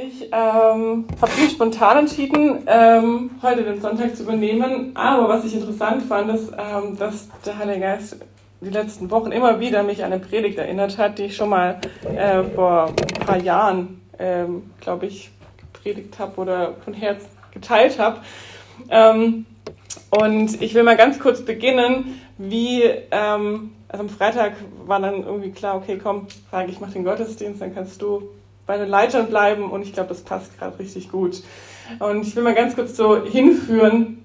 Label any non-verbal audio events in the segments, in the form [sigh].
Ich ähm, habe mich spontan entschieden, ähm, heute den Sonntag zu übernehmen. Aber was ich interessant fand, ist, ähm, dass der Heilige Geist die letzten Wochen immer wieder mich an eine Predigt erinnert hat, die ich schon mal äh, vor ein paar Jahren, ähm, glaube ich, gepredigt habe oder von Herz geteilt habe. Ähm, und ich will mal ganz kurz beginnen, wie, ähm, also am Freitag war dann irgendwie klar, okay, komm, Frank, ich mache den Gottesdienst, dann kannst du bei den Leitern bleiben und ich glaube, das passt gerade richtig gut. Und ich will mal ganz kurz so hinführen,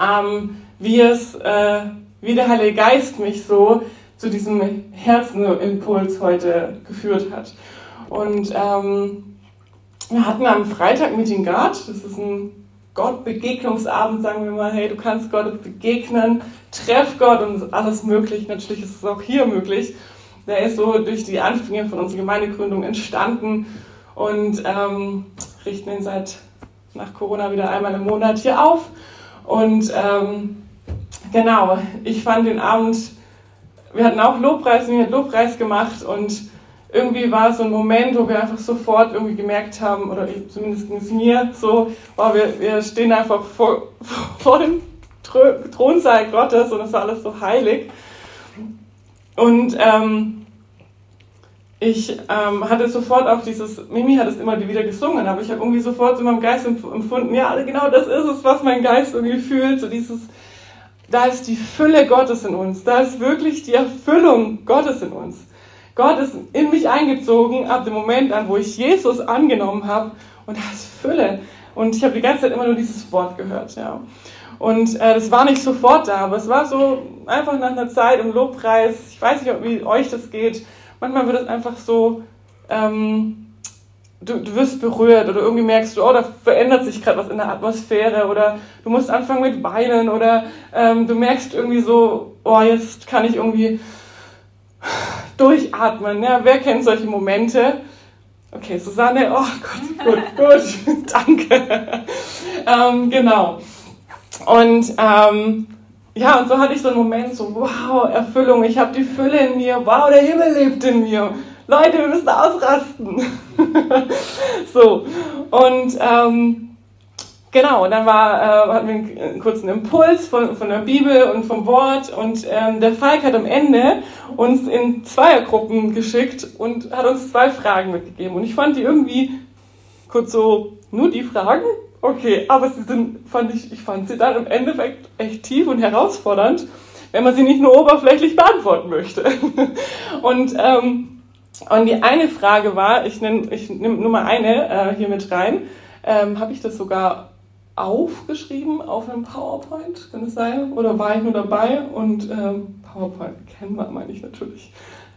ähm, wie es, äh, wie der Heilige Geist mich so zu diesem Herzenimpuls heute geführt hat. Und ähm, wir hatten am Freitag Meeting Guard, das ist ein Gott-Begegnungsabend, sagen wir mal, hey, du kannst Gott begegnen, treff Gott und alles möglich. Natürlich ist es auch hier möglich. Der ist so durch die Anfänge von unserer Gemeindegründung entstanden und ähm, richten ihn seit nach Corona wieder einmal im Monat hier auf. Und ähm, genau, ich fand den Abend, wir hatten auch Lobpreis, wir hatten Lobpreis gemacht und irgendwie war es so ein Moment, wo wir einfach sofort irgendwie gemerkt haben, oder zumindest ging es mir so, wow, wir, wir stehen einfach vor, [laughs] vor dem Thronsaal Gottes und es war alles so heilig. Und ähm, ich ähm, hatte sofort auch dieses, Mimi hat es immer wieder gesungen, aber ich habe irgendwie sofort in meinem Geist empfunden, ja, genau das ist es, was mein Geist irgendwie fühlt, so dieses, da ist die Fülle Gottes in uns, da ist wirklich die Erfüllung Gottes in uns. Gott ist in mich eingezogen ab dem Moment an, wo ich Jesus angenommen habe und da ist Fülle. Und ich habe die ganze Zeit immer nur dieses Wort gehört, ja. Und äh, das war nicht sofort da, aber es war so einfach nach einer Zeit im Lobpreis. Ich weiß nicht, wie euch das geht. Manchmal wird es einfach so, ähm, du, du wirst berührt oder irgendwie merkst du, oh, da verändert sich gerade was in der Atmosphäre oder du musst anfangen mit weinen oder ähm, du merkst irgendwie so, oh, jetzt kann ich irgendwie durchatmen. Ja, wer kennt solche Momente? Okay, Susanne, oh Gott, gut, gut, [laughs] danke. ähm, genau. Und ähm, ja, und so hatte ich so einen Moment, so wow, Erfüllung, ich habe die Fülle in mir, wow, der Himmel lebt in mir. Leute, wir müssen ausrasten. [laughs] so, und ähm, genau, und dann war, äh, hatten wir einen, kurzen Impuls von, von der Bibel und vom Wort und ähm, der Falk hat am Ende uns in Zweiergruppen geschickt und hat uns zwei Fragen mitgegeben. Und ich fand die irgendwie kurz so, nur die Fragen? Okay, aber sie sind, fand ich, ich fand sie dann im Endeffekt echt tief und herausfordernd, wenn man sie nicht nur oberflächlich beantworten möchte. [laughs] und, ähm, und die eine Frage war, ich nehme ich nehm nur mal eine äh, hier mit rein, ähm, habe ich das sogar aufgeschrieben auf einem PowerPoint, kann es sein? Oder war ich nur dabei? Und ähm, PowerPoint kennen wir, meine ich natürlich.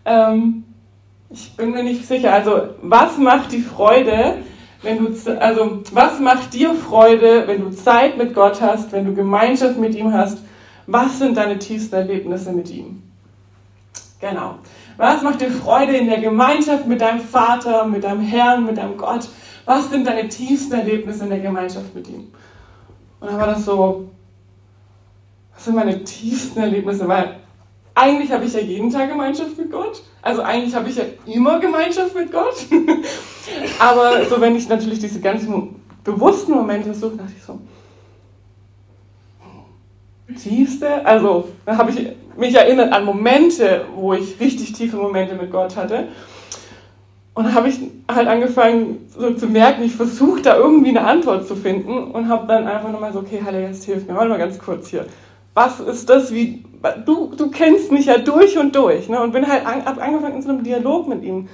Ähm, ich bin mir nicht sicher. Also, was macht die Freude, wenn du, also was macht dir Freude, wenn du Zeit mit Gott hast, wenn du Gemeinschaft mit ihm hast? Was sind deine tiefsten Erlebnisse mit ihm? Genau. Was macht dir Freude in der Gemeinschaft mit deinem Vater, mit deinem Herrn, mit deinem Gott? Was sind deine tiefsten Erlebnisse in der Gemeinschaft mit ihm? Und dann war das so, was sind meine tiefsten Erlebnisse? Weil eigentlich habe ich ja jeden Tag Gemeinschaft mit Gott. Also eigentlich habe ich ja immer Gemeinschaft mit Gott. [laughs] Aber so, wenn ich natürlich diese ganzen bewussten Momente suche, dachte ich so, tiefste, also da habe ich mich erinnert an Momente, wo ich richtig tiefe Momente mit Gott hatte. Und habe ich halt angefangen so zu merken, ich versuche da irgendwie eine Antwort zu finden und habe dann einfach nochmal so, okay, Heiliger Geist, hilf mir, warte mal ganz kurz hier was ist das, wie, du, du kennst mich ja durch und durch, ne? Und bin halt an, hab angefangen, in so einem Dialog mit ihm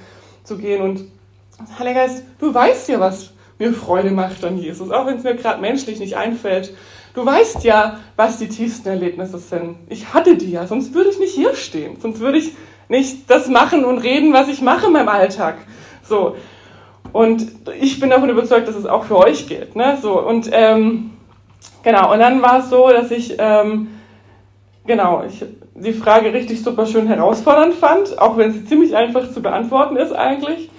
zu gehen und, Heiliger Geist, du weißt ja, was mir Freude macht an Jesus, auch wenn es mir gerade menschlich nicht einfällt. Du weißt ja, was die tiefsten Erlebnisse sind. Ich hatte die ja, sonst würde ich nicht hier stehen. Sonst würde ich nicht das machen und reden, was ich mache in meinem Alltag. So. Und ich bin davon überzeugt, dass es auch für euch gilt. Ne? So. Und ähm, Genau, und dann war es so, dass ich, ähm, genau, ich die Frage richtig super schön herausfordernd fand, auch wenn sie ziemlich einfach zu beantworten ist eigentlich.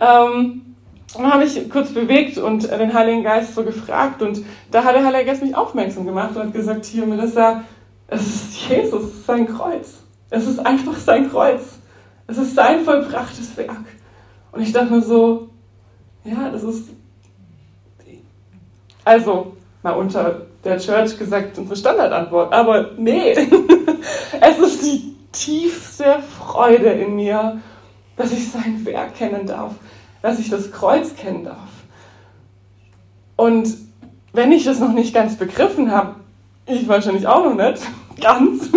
Ähm, dann habe ich kurz bewegt und den Heiligen Geist so gefragt und da hat der Heilige Geist mich aufmerksam gemacht und hat gesagt, hier Melissa, es ist Jesus, es ist sein Kreuz. Es ist einfach sein Kreuz. Es ist sein vollbrachtes Werk. Und ich dachte mir so, ja, das ist Also, mal unter der Church gesagt, unsere Standardantwort. Aber nee, [laughs] es ist die tiefste Freude in mir, dass ich sein Werk kennen darf, dass ich das Kreuz kennen darf. Und wenn ich das noch nicht ganz begriffen habe, ich wahrscheinlich auch noch nicht, [laughs] ganz,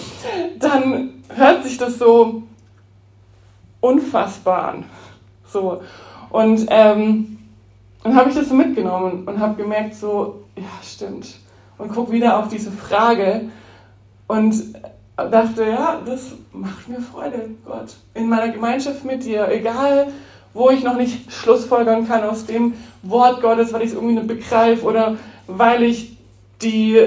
[laughs] dann hört sich das so unfassbar an. So. Und ähm, dann habe ich das so mitgenommen und habe gemerkt, so, ja, stimmt. Und guck wieder auf diese Frage und dachte, ja, das macht mir Freude, Gott. In meiner Gemeinschaft mit dir, egal wo ich noch nicht Schlussfolgern kann aus dem Wort Gottes, weil ich es irgendwie nicht begreife oder weil ich die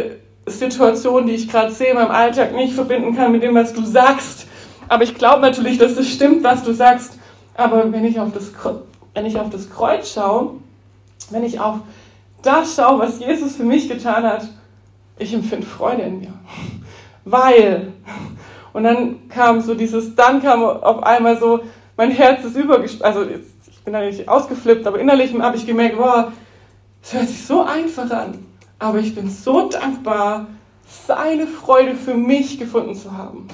Situation, die ich gerade sehe in meinem Alltag, nicht verbinden kann mit dem, was du sagst. Aber ich glaube natürlich, dass es stimmt, was du sagst. Aber wenn ich auf das, wenn ich auf das Kreuz schaue, wenn ich auf das schaue, was Jesus für mich getan hat, ich empfinde Freude in mir. Weil, und dann kam so dieses, dann kam auf einmal so, mein Herz ist übergespannt, also ich bin da nicht ausgeflippt, aber innerlich habe ich gemerkt, boah, es hört sich so einfach an. Aber ich bin so dankbar, seine Freude für mich gefunden zu haben.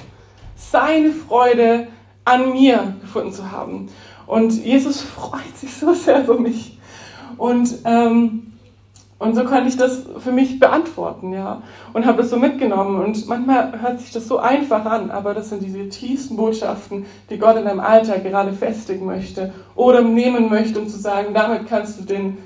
Seine Freude an mir gefunden zu haben. Und Jesus freut sich so sehr über mich. Und, ähm, und so konnte ich das für mich beantworten, ja. Und habe das so mitgenommen. Und manchmal hört sich das so einfach an, aber das sind diese tiefsten Botschaften, die Gott in deinem Alltag gerade festigen möchte oder nehmen möchte, um zu sagen, damit kannst du den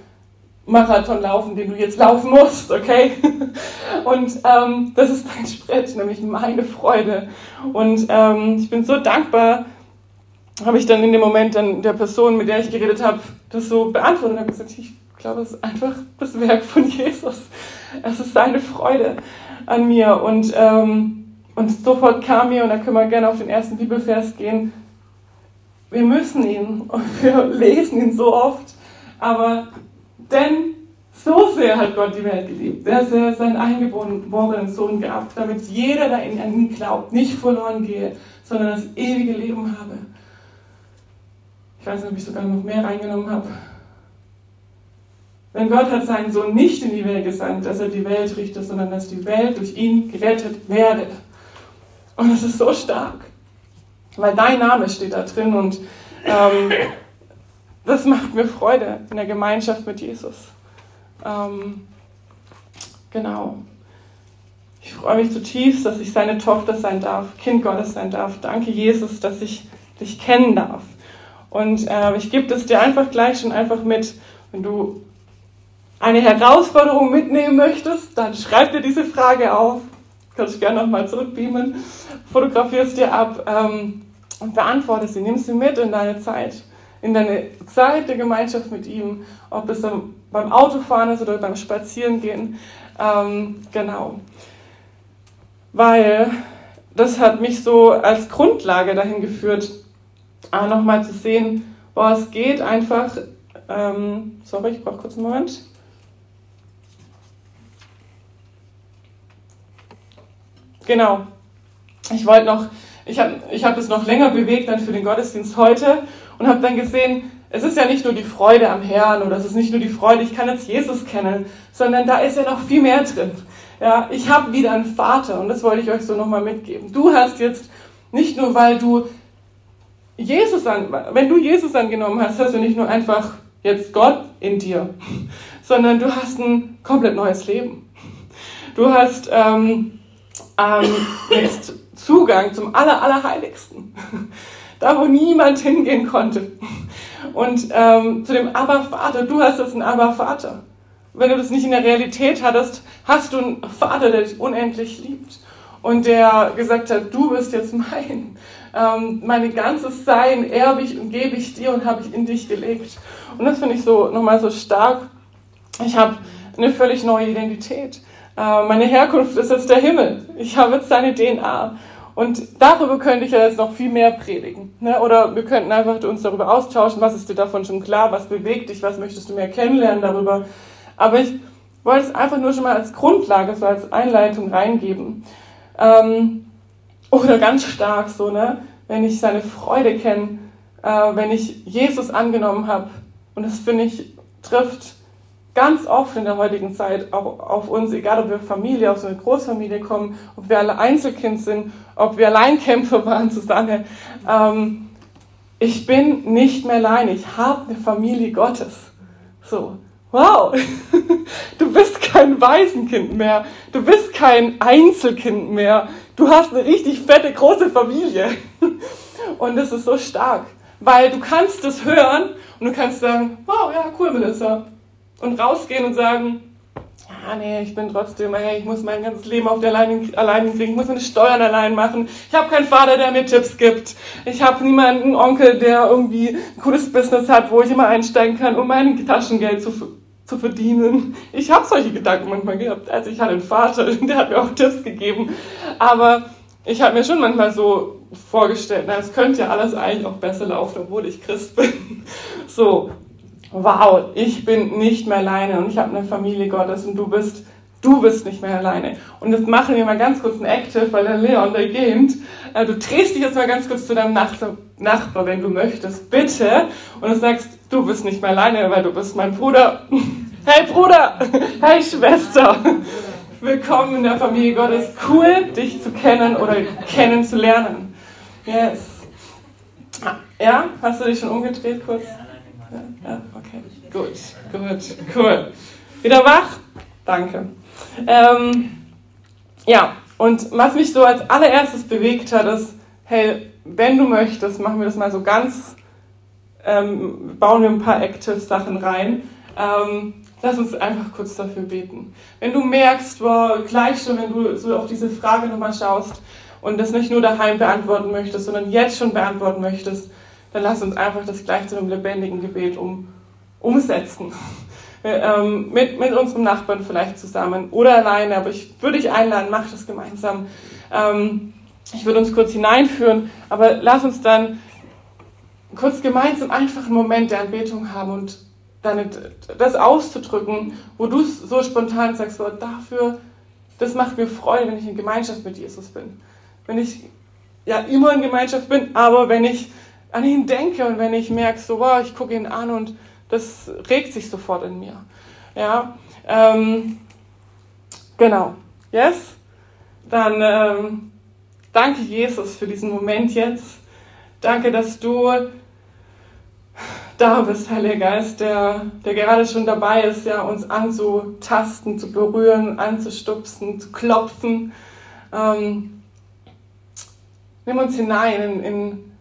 Marathon laufen, den du jetzt laufen musst, okay? [laughs] Und ähm, das ist dein Sprit, nämlich meine Freude. Und ähm, ich bin so dankbar, habe ich dann in dem Moment dann der Person, mit der ich geredet habe, das so beantwortet und habe gesagt, ich glaube, es ist einfach das Werk von Jesus. Es ist seine Freude an mir. Und, ähm, und sofort kam mir, und da können wir gerne auf den ersten Bibelvers gehen, wir müssen ihn und wir lesen ihn so oft, aber denn so sehr hat Gott die Welt geliebt, dass er seinen eingeborenen Sohn gab, damit jeder, der in ihn glaubt, nicht verloren gehe, sondern das ewige Leben habe. Ich weiß nicht, ob ich sogar noch mehr reingenommen habe. Denn Gott hat seinen Sohn nicht in die Welt gesandt, dass er die Welt richtet, sondern dass die Welt durch ihn gerettet werde. Und das ist so stark, weil dein Name steht da drin und ähm, das macht mir Freude in der Gemeinschaft mit Jesus. Ähm, genau. Ich freue mich zutiefst, dass ich seine Tochter sein darf, Kind Gottes sein darf. Danke, Jesus, dass ich dich kennen darf. Und äh, ich gebe es dir einfach gleich schon einfach mit, wenn du eine Herausforderung mitnehmen möchtest, dann schreib dir diese Frage auf. Kannst du gerne nochmal zurückbeamen, fotografierst dir ab ähm, und beantworte sie. Nimm sie mit in deine Zeit in deine Zeit der Gemeinschaft mit ihm, ob es beim Autofahren ist oder beim Spazierengehen. Ähm, genau. Weil das hat mich so als Grundlage dahin geführt, nochmal zu sehen, boah, es geht einfach. Ähm, sorry, ich brauche kurz einen Moment. Genau. Ich wollte noch, ich habe ich hab es noch länger bewegt dann für den Gottesdienst heute und habe dann gesehen, es ist ja nicht nur die Freude am Herrn oder es ist nicht nur die Freude, ich kann jetzt Jesus kennen, sondern da ist ja noch viel mehr drin. Ja, ich habe wieder einen Vater und das wollte ich euch so nochmal mitgeben. Du hast jetzt nicht nur, weil du Jesus an, wenn du Jesus angenommen hast, hast du nicht nur einfach jetzt Gott in dir, [laughs] sondern du hast ein komplett neues Leben. Du hast ähm, ähm, jetzt Zugang zum Aller, Allerheiligsten [laughs] da wo niemand hingehen konnte. Und ähm, zu dem Aber-Vater, du hast jetzt einen Aber-Vater. Wenn du das nicht in der Realität hattest, hast du einen Vater, der dich unendlich liebt und der gesagt hat, du bist jetzt mein. Ähm, mein ganzes Sein erbe ich und gebe ich dir und habe ich in dich gelegt. Und das finde ich so nochmal so stark. Ich habe eine völlig neue Identität. Äh, meine Herkunft ist jetzt der Himmel. Ich habe jetzt deine DNA. Und darüber könnte ich ja jetzt noch viel mehr predigen. Ne? Oder wir könnten einfach uns darüber austauschen, was ist dir davon schon klar, was bewegt dich, was möchtest du mehr kennenlernen darüber. Aber ich wollte es einfach nur schon mal als Grundlage, so als Einleitung reingeben. Ähm, oder ganz stark so, ne? wenn ich seine Freude kenne, äh, wenn ich Jesus angenommen habe. Und das finde ich, trifft ganz oft in der heutigen Zeit auch auf uns, egal ob wir Familie, aus einer Großfamilie kommen, ob wir alle Einzelkind sind, ob wir Alleinkämpfer waren, [laughs] Susanne. Ähm, ich bin nicht mehr allein, ich habe eine Familie Gottes. So, wow, [laughs] du bist kein Waisenkind mehr, du bist kein Einzelkind mehr, du hast eine richtig fette, große Familie. [laughs] Und das ist so stark, weil du kannst es hören und du kannst sagen, wow, ja, cool, Melissa. Und rausgehen und sagen, ah nee, ich bin trotzdem, hey, ich muss mein ganzes Leben auf der allein, allein kriegen, ich muss meine Steuern allein machen. Ich habe keinen Vater, der mir Tipps gibt. Ich habe niemanden, Onkel, der irgendwie ein cooles Business hat, wo ich immer einsteigen kann, um mein Taschengeld zu, zu verdienen. Ich habe solche Gedanken manchmal gehabt. Also ich hatte einen Vater, [laughs] der hat mir auch Tipps gegeben. Aber ich habe mir schon manchmal so vorgestellt, na, es könnte ja alles eigentlich auch besser laufen, obwohl ich Christ bin. [laughs] So, wow, ich bin nicht mehr alleine und ich habe eine Familie Gottes und du bist, du bist nicht mehr alleine. Und jetzt machen wir mal ganz kurz ein Active, weil der Leon, der geht. Äh, du drehst dich jetzt mal ganz kurz zu deinem Nachbar, wenn du möchtest, bitte. Und du sagst, du bist nicht mehr alleine, weil du bist mein Bruder. [laughs] Hey Bruder, [laughs] hey Schwester. Willkommen in der Familie Gottes. Cool, dich zu kennen oder kennenzulernen. Yes. Ja, hast du dich schon umgedreht kurz? Ja, okay. Gut, gut, cool. Wieder wach? Danke. Ähm, ja, und was mich so als allererstes bewegt hat, ist, hey, wenn du möchtest, machen wir das mal so ganz, ähm, bauen wir ein paar Active-Sachen rein. Ähm, lass uns einfach kurz dafür beten. Wenn du merkst, boah, gleich schon, wenn du so auf diese Frage nochmal schaust und das nicht nur daheim beantworten möchtest, sondern jetzt schon beantworten möchtest, dann lass uns einfach das gleich zu einem lebendigen Gebet um, umsetzen. [laughs] Ähm, mit, mit unserem Nachbarn vielleicht zusammen oder alleine, aber ich würde dich einladen, mach das gemeinsam. Ähm, ich würde uns kurz hineinführen, aber lass uns dann kurz gemeinsam einfach einen Moment der Anbetung haben und dann das auszudrücken, wo du so spontan sagst, oh, dafür, das macht mir Freude, wenn ich in Gemeinschaft mit Jesus bin. Wenn ich ja immer in Gemeinschaft bin, aber wenn ich an ihn denke und wenn ich merke, so, wow, ich gucke ihn an und das regt sich sofort in mir. Ja, ähm, genau. Yes? Dann ähm, danke Jesus für diesen Moment jetzt. Danke, dass du da bist, Heiliger Geist, der, der gerade schon dabei ist, ja, uns anzutasten, zu berühren, anzustupsen, zu klopfen. Ähm, nimm uns hinein in, in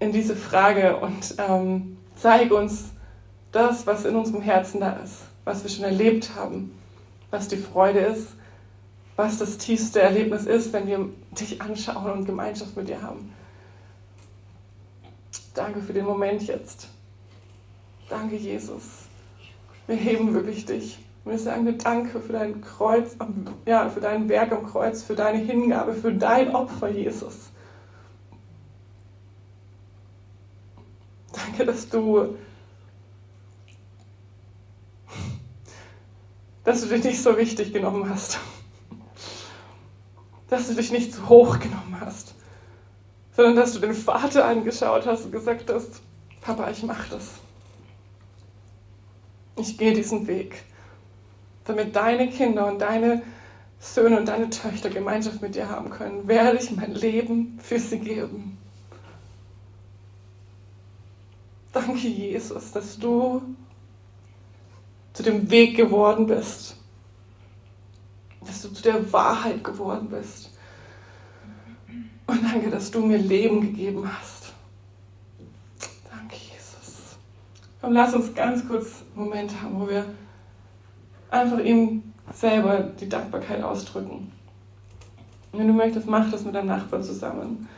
in diese Frage und ähm, zeige uns das, was in unserem Herzen da ist, was wir schon erlebt haben, was die Freude ist, was das tiefste Erlebnis ist, wenn wir dich anschauen und Gemeinschaft mit dir haben. Danke für den Moment jetzt. Danke, Jesus. Wir heben wirklich dich. Wir sagen dir Danke für dein Kreuz, ja, für dein Werk am Kreuz, für deine Hingabe, für dein Opfer, Jesus. Danke, dass du, dass du dich nicht so wichtig genommen hast. Dass du dich nicht zu hoch genommen hast. Sondern dass du den Vater angeschaut hast und gesagt hast, Papa, ich mache das. Ich gehe diesen Weg, damit deine Kinder und deine Söhne und deine Töchter Gemeinschaft mit dir haben können, werde ich mein Leben für sie geben. Danke, Jesus, dass du zu dem Weg geworden bist. Dass du zu der Wahrheit geworden bist. Und danke, dass du mir Leben gegeben hast. Danke, Jesus. Und lass uns ganz kurz einen Moment haben, wo wir einfach ihm selber die Dankbarkeit ausdrücken. Und wenn du möchtest, mach das mit deinem Nachbarn zusammen.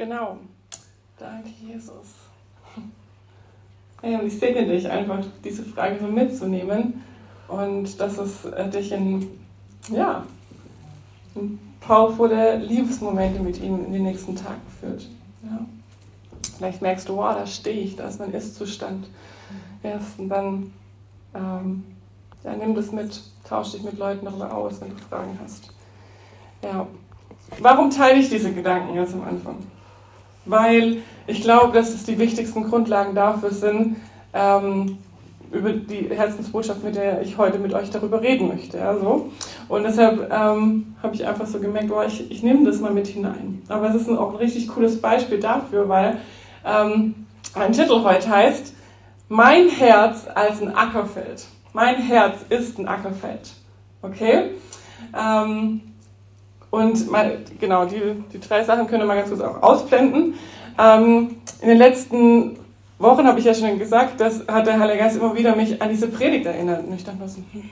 Genau. Danke, Jesus. Ja, und ich segne dich einfach, diese Frage so mitzunehmen und dass es äh, dich in, ja, in powervolle Liebesmomente mit ihm in den nächsten Tagen führt. Ja. Vielleicht merkst du, wow, da stehe ich, da ist mein Ist-Zustand. Erst und dann ähm, Ja, nimm das mit, tausch dich mit Leuten darüber aus, wenn du Fragen hast. Ja. Warum teile ich diese Gedanken ganz am Anfang? Weil ich glaube, dass es die wichtigsten Grundlagen dafür sind, ähm, über die Herzensbotschaft, mit der ich heute mit euch darüber reden möchte. Also. Und deshalb ähm, habe ich einfach so gemerkt, boah, ich, ich nehme das mal mit hinein. Aber es ist ein, auch ein richtig cooles Beispiel dafür, weil ähm, mein Titel heute heißt, mein Herz als ein Ackerfeld. Mein Herz ist ein Ackerfeld. Okay? Ähm, und mal, genau, die, die drei Sachen können wir mal ganz kurz auch ausblenden. Ähm, in den letzten Wochen habe ich ja schon gesagt, das hat der Geist immer wieder mich an diese Predigt erinnert. Und ich dachte mir so, hm,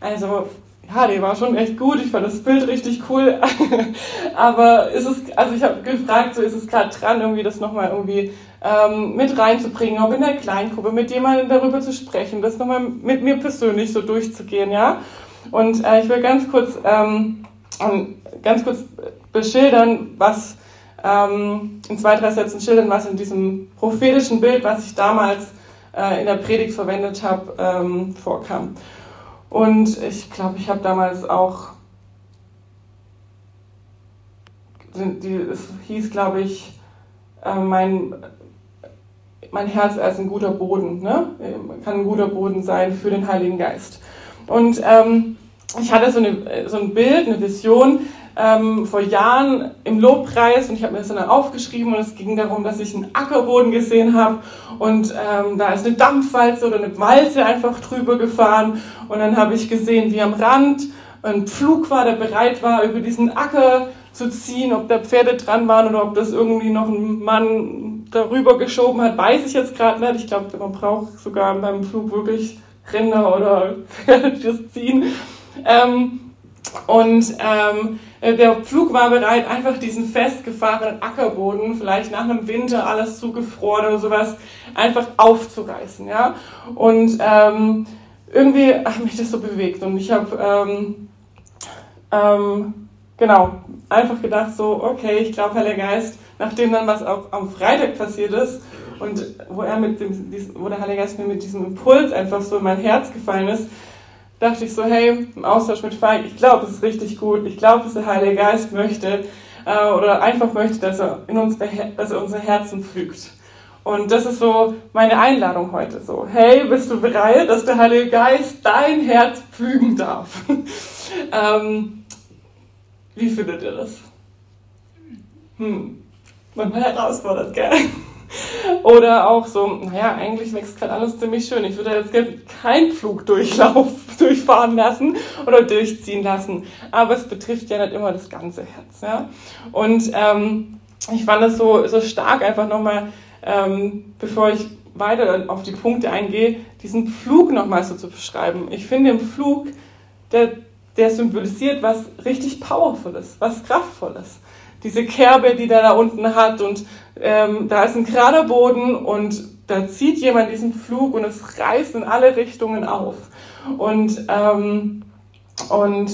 also, ja, die war schon echt gut. Ich fand das Bild richtig cool. [laughs] Aber ist es, also ich habe gefragt, so ist es gerade dran, irgendwie das nochmal irgendwie ähm, mit reinzubringen, auch in der Kleingruppe, mit jemandem darüber zu sprechen, das nochmal mit mir persönlich so durchzugehen, ja. Und äh, ich will ganz kurz ähm, ganz kurz beschildern, was ähm, in zwei, drei Sätzen schildern, was in diesem prophetischen Bild, was ich damals äh, in der Predigt verwendet habe, ähm, vorkam. Und ich glaube, ich habe damals auch, die, es hieß, glaube ich, äh, mein, mein Herz als ein guter Boden, ne? kann ein guter Boden sein für den Heiligen Geist. Und ähm, ich hatte so, eine, so ein Bild, eine Vision ähm, vor Jahren im Lobpreis und ich habe mir das dann aufgeschrieben und es ging darum, dass ich einen Ackerboden gesehen habe und ähm, da ist eine Dampfwalze oder eine Walze einfach drüber gefahren und dann habe ich gesehen, wie am Rand ein Pflug war, der bereit war, über diesen Acker zu ziehen, ob da Pferde dran waren oder ob das irgendwie noch ein Mann darüber geschoben hat, weiß ich jetzt gerade nicht. Ich glaube, man braucht sogar beim Flug wirklich Rinder oder [laughs] Pferde fürs Ziehen. Ähm, und ähm, der Pflug war bereit, einfach diesen festgefahrenen Ackerboden, vielleicht nach einem Winter alles zugefroren oder sowas, einfach aufzureißen. Ja? Und ähm, irgendwie hat mich das so bewegt und ich habe ähm, ähm, genau einfach gedacht so, okay, ich glaube, Heiliger Geist, nachdem dann was auch am Freitag passiert ist und wo er mit dem, wo der Heilige Geist mir mit diesem Impuls einfach so in mein Herz gefallen ist, dachte ich so, hey, im Austausch mit Falk, ich glaube, es ist richtig gut. Ich glaube, dass der Heilige Geist möchte äh, oder einfach möchte, dass er, in unsere, dass er unsere Herzen pflügt. Und das ist so meine Einladung heute. So, hey, bist du bereit, dass der Heilige Geist dein Herz pflügen darf? [laughs] ähm, wie findet ihr das? Hm, manchmal herausfordert, gell? Oder auch so, naja, eigentlich wächst gerade alles ziemlich schön. Ich würde jetzt keinen Flugdurchlauf [laughs] durchfahren lassen oder durchziehen lassen. Aber es betrifft ja nicht immer das ganze Herz. Ja? Und ähm, ich fand es so, so stark, einfach nochmal, ähm, bevor ich weiter auf die Punkte eingehe, diesen Flug nochmal so zu beschreiben. Ich finde im Flug, der, der symbolisiert was richtig Powervolles, was Kraftvolles diese Kerbe, die der da unten hat und ähm, da ist ein gerader Boden und da zieht jemand diesen Flug und es reißt in alle Richtungen auf. Und, ähm, und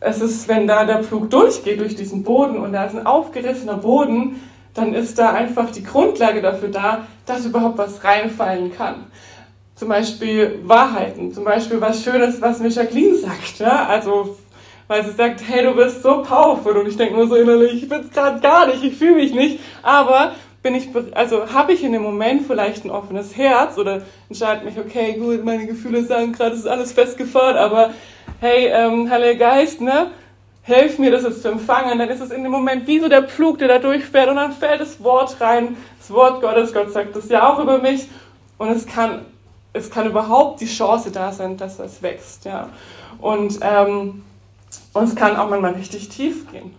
es ist, wenn da der Flug durchgeht durch diesen Boden und da ist ein aufgerissener Boden, dann ist da einfach die Grundlage dafür da, dass überhaupt was reinfallen kann. Zum Beispiel Wahrheiten, zum Beispiel was Schönes, was mir Jacqueline sagt. Ja? Also weil sie sagt, hey, du bist so powerful. Und ich denke nur so innerlich, ich bin's gerade gar nicht, ich fühle mich nicht. Aber bin ich, also habe ich in dem Moment vielleicht ein offenes Herz oder entscheide mich, okay, gut, meine Gefühle sagen gerade, es ist alles festgefahren, aber hey, ähm, Heiliger Geist, ne? Hilf mir, das jetzt zu empfangen. Dann ist es in dem Moment wie so der Pflug, der da durchfährt und dann fällt das Wort rein, das Wort Gottes. Gott sagt das ja auch über mich und es kann, es kann überhaupt die Chance da sein, dass es wächst, ja. Und ähm, und es kann auch manchmal richtig tief gehen.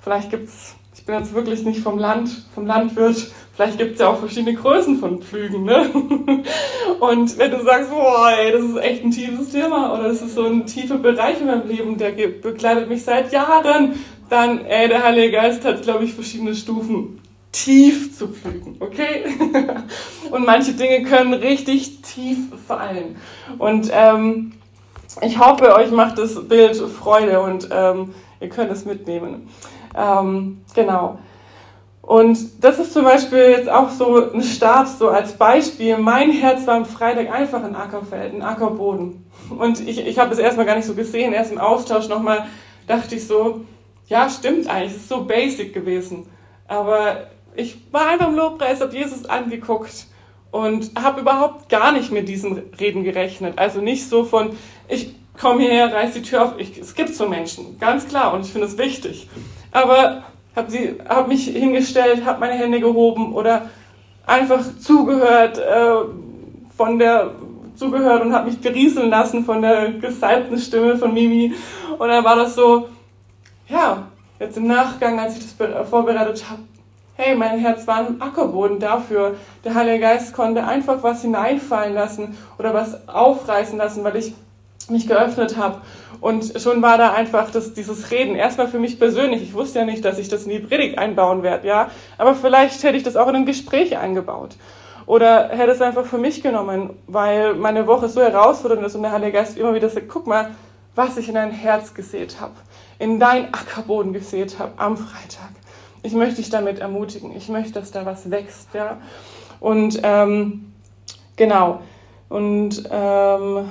Vielleicht gibt es, ich bin jetzt wirklich nicht vom Land, vom Landwirt, vielleicht gibt es ja auch verschiedene Größen von Pflügen. Ne? [laughs] Und wenn du sagst, boah, ey, das ist echt ein tiefes Thema oder das ist so ein tiefer Bereich in meinem Leben, der begleitet mich seit Jahren, dann, ey, der Heilige Geist hat, glaube ich, verschiedene Stufen tief zu pflügen, okay? [laughs] und manche Dinge können richtig tief fallen. Und ähm, ich hoffe, euch macht das Bild Freude und ähm, ihr könnt es mitnehmen. Ähm, genau. Und das ist zum Beispiel jetzt auch so ein Start, so als Beispiel. Mein Herz war am Freitag einfach ein Ackerfeld, ein Ackerboden. Und ich, ich habe es erstmal gar nicht so gesehen. Erst im Austausch nochmal dachte ich so, ja, stimmt eigentlich, es ist so basic gewesen. Aber ich war einfach im Lobpreis, habe Jesus angeguckt und habe überhaupt gar nicht mit diesen Reden gerechnet. Also nicht so von, ich komme hierher, reiß die Tür auf. Ich, es gibt so Menschen, ganz klar, und ich finde es wichtig. Aber habe hab mich hingestellt, habe meine Hände gehoben oder einfach zugehört äh, von der zugehört und habe mich berieseln lassen von der gesalbten Stimme von Mimi und dann war das so ja jetzt im Nachgang als ich das vorbereitet habe hey mein Herz war ein Ackerboden dafür der Heilige Geist konnte einfach was hineinfallen lassen oder was aufreißen lassen weil ich mich geöffnet habe. Und schon war da einfach das, dieses Reden. Erstmal für mich persönlich. Ich wusste ja nicht, dass ich das in die Predigt einbauen werde, ja. Aber vielleicht hätte ich das auch in ein Gespräch eingebaut. Oder hätte es einfach für mich genommen, weil meine Woche so herausfordernd ist und der Heilige Geist immer wieder sagt, guck mal, was ich in dein Herz gesät habe, in dein Ackerboden gesät habe am Freitag. Ich möchte dich damit ermutigen. Ich möchte, dass da was wächst, ja. Und ähm, genau. Und ähm,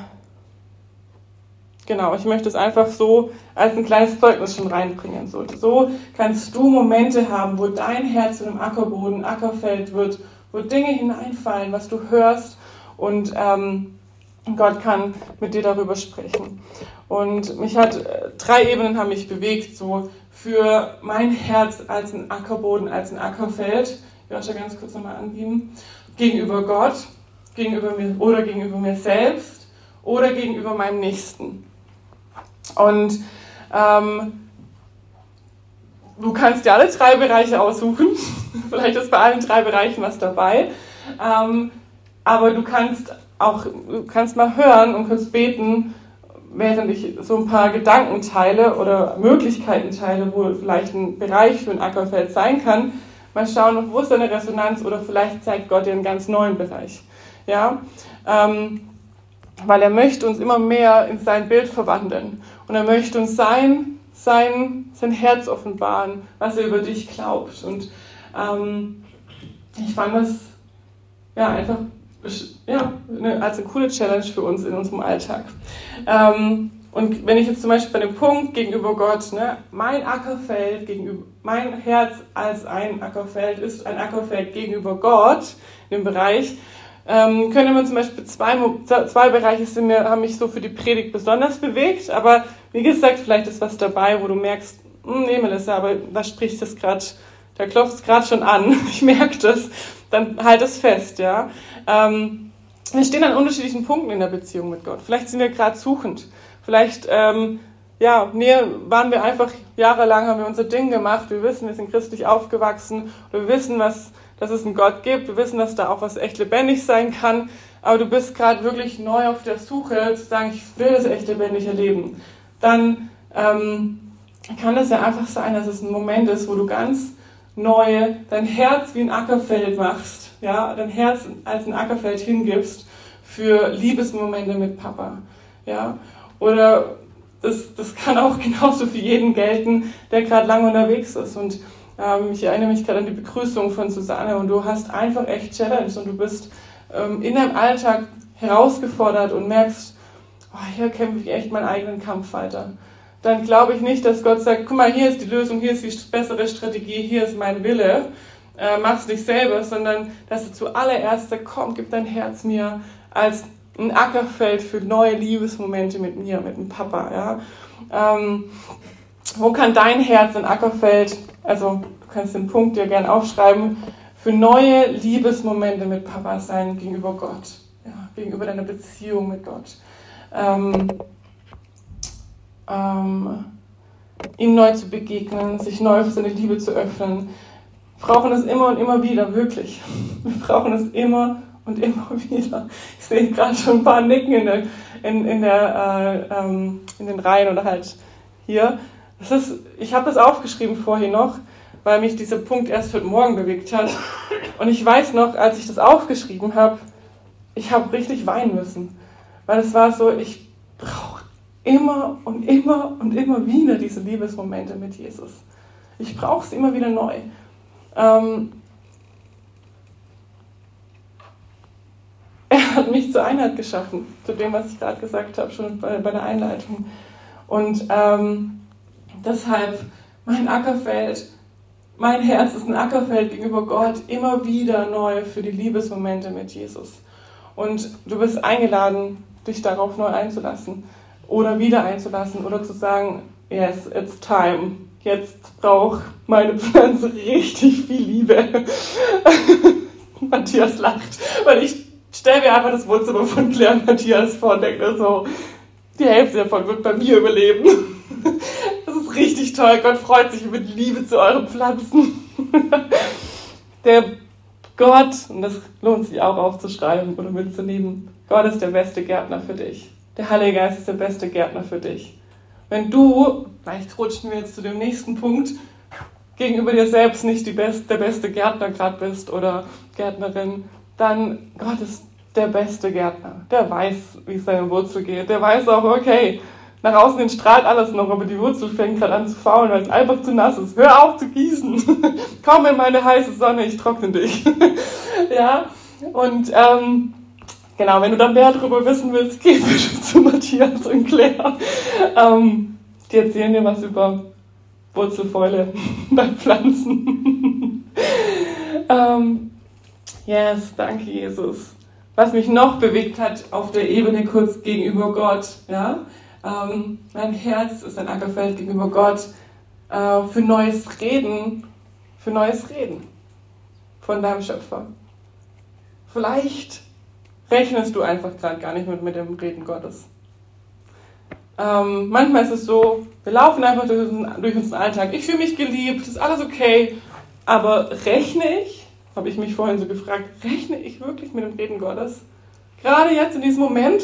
Genau, ich möchte es einfach so als ein kleines Zeugnis schon reinbringen. So, so kannst du Momente haben, wo dein Herz zu einem Ackerboden, Ackerfeld wird, wo Dinge hineinfallen, was du hörst und ähm, Gott kann mit dir darüber sprechen. Und mich hat äh, drei Ebenen haben mich bewegt, so für mein Herz als ein Ackerboden, als ein Ackerfeld. Ich möchte ganz kurz nochmal angeben. Gegenüber Gott, gegenüber mir oder gegenüber mir selbst oder gegenüber meinem Nächsten. Und ähm, du kannst dir alle drei Bereiche aussuchen. [laughs] Vielleicht ist bei allen drei Bereichen was dabei. Ähm, aber du kannst auch, du kannst mal hören und kannst beten, während ich so ein paar Gedanken teile oder Möglichkeiten teile, wo vielleicht ein Bereich für ein Ackerfeld sein kann. Mal schauen, wo ist eine Resonanz oder vielleicht zeigt Gott dir einen ganz neuen Bereich. Ja, ähm, weil er möchte uns immer mehr in sein Bild verwandeln. Und er möchte uns sein, sein, sein Herz offenbaren, was er über dich glaubt. Und ähm, ich fand das ja einfach ja, eine, als eine coole Challenge für uns in unserem Alltag. Ähm, und wenn ich jetzt zum Beispiel bei dem Punkt gegenüber Gott, ne, mein Ackerfeld gegenüber, mein Herz als ein Ackerfeld ist ein Ackerfeld gegenüber Gott, im Bereich, ähm, könnte man zum Beispiel zwei, zwei Bereiche sind mir, haben mich so für die Predigt besonders bewegt, aber wie gesagt, vielleicht ist was dabei, wo du merkst, hm, nee, Melissa, aber da spricht es gerade, da klopft es gerade schon an, [laughs] ich merke das, dann halt es fest, ja. Ähm, wir stehen an unterschiedlichen Punkten in der Beziehung mit Gott. Vielleicht sind wir gerade suchend. Vielleicht, ähm, ja, nee, waren wir einfach jahrelang, haben wir unser Ding gemacht. Wir wissen, wir sind christlich aufgewachsen. Wir wissen, was, dass es einen Gott gibt. Wir wissen, dass da auch was echt lebendig sein kann. Aber du bist gerade wirklich neu auf der Suche, zu sagen, ich will das echt lebendig erleben. Dann ähm, kann es ja einfach sein, dass es ein Moment ist, wo du ganz neu dein Herz wie ein Ackerfeld machst. Ja, dein Herz als ein Ackerfeld hingibst für Liebesmomente mit Papa. Ja, oder das, das kann auch [laughs] genauso für jeden gelten, der gerade lange unterwegs ist. Und ähm, ich erinnere mich gerade an die Begrüßung von Susanne und du hast einfach echt Challenge und du bist ähm, in deinem Alltag herausgefordert und merkst, oh, hier kämpfe ich echt meinen eigenen Kampf weiter. Dann glaube ich nicht, dass Gott sagt, guck mal, hier ist die Lösung, hier ist die bessere Strategie, hier ist mein Wille, äh, mach's nicht selber, sondern dass er zuallererst sagt, komm, gib dein Herz mir als ein Ackerfeld für neue Liebesmomente mit mir, mit dem Papa. Ja? Ähm, wo kann dein Herz ein Ackerfeld also du kannst den Punkt dir gern aufschreiben, für neue Liebesmomente mit Papa sein gegenüber Gott, ja, gegenüber deiner Beziehung mit Gott. Ähm, ähm, ihm neu zu begegnen, sich neu für seine Liebe zu öffnen. Wir brauchen es immer und immer wieder, wirklich. Wir brauchen es immer und immer wieder. Ich sehe gerade schon ein paar Nicken in, der, in, in, der, äh, ähm, in den Reihen oder halt hier. Das ist, ich habe das aufgeschrieben vorhin noch, weil mich dieser Punkt erst heute Morgen bewegt hat. Und ich weiß noch, als ich das aufgeschrieben habe, ich habe richtig weinen müssen. Weil es war so, ich brauche immer und immer und immer wieder diese Liebesmomente mit Jesus. Ich brauche es immer wieder neu. Ähm, er hat mich zur Einheit geschaffen, zu dem, was ich gerade gesagt habe, schon bei, bei der Einleitung. Und ähm, deshalb mein Ackerfeld, mein Herz ist ein Ackerfeld gegenüber Gott, immer wieder neu für die Liebesmomente mit Jesus. Und du bist eingeladen, dich darauf neu einzulassen oder wieder einzulassen oder zu sagen, yes, it's time. Jetzt braucht meine Pflanze richtig viel Liebe. [laughs] Matthias lacht, weil ich stelle mir einfach das Wohnzimmer von Claire und Matthias vor und denke so, die Hälfte davon wird bei mir überleben. Richtig toll. Gott freut sich die Liebe zu euren Pflanzen. [laughs] Der Gott, und das lohnt sich auch aufzuschreiben oder mitzunehmen, Gott ist der beste Gärtner für dich. Der Heilige Geist ist der beste Gärtner für dich. Wenn du, vielleicht rutschen wir jetzt zu dem nächsten Punkt, gegenüber dir selbst nicht best, der beste Gärtner gerade bist oder Gärtnerin, dann Gott ist der beste Gärtner. Der weiß, wie es seine Wurzel geht. Der weiß auch, okay, nach außen hin strahlt alles noch, aber die Wurzel fängt gerade an zu faulen, weil es einfach zu nass ist. Hör auf zu gießen. [laughs] Komm in meine heiße Sonne, ich trockne dich. [laughs] ja, und ähm, genau, wenn du dann mehr darüber wissen willst, [laughs] geh bitte zu Matthias und Claire. Ähm, die erzählen dir was über Wurzelfäule bei Pflanzen. ähm, yes, danke Jesus. Was mich noch bewegt hat auf der Ebene kurz gegenüber Gott, ja, ähm, mein Herz ist ein Ackerfeld gegenüber Gott äh, für neues Reden, für neues Reden von deinem Schöpfer. Vielleicht rechnest du einfach gerade gar nicht mit, mit dem Reden Gottes. Ähm, manchmal ist es so, wir laufen einfach durch, durch unseren Alltag. Ich fühle mich geliebt, ist alles okay. Aber rechne ich, habe ich mich vorhin so gefragt, rechne ich wirklich mit dem Reden Gottes? Gerade jetzt in diesem Moment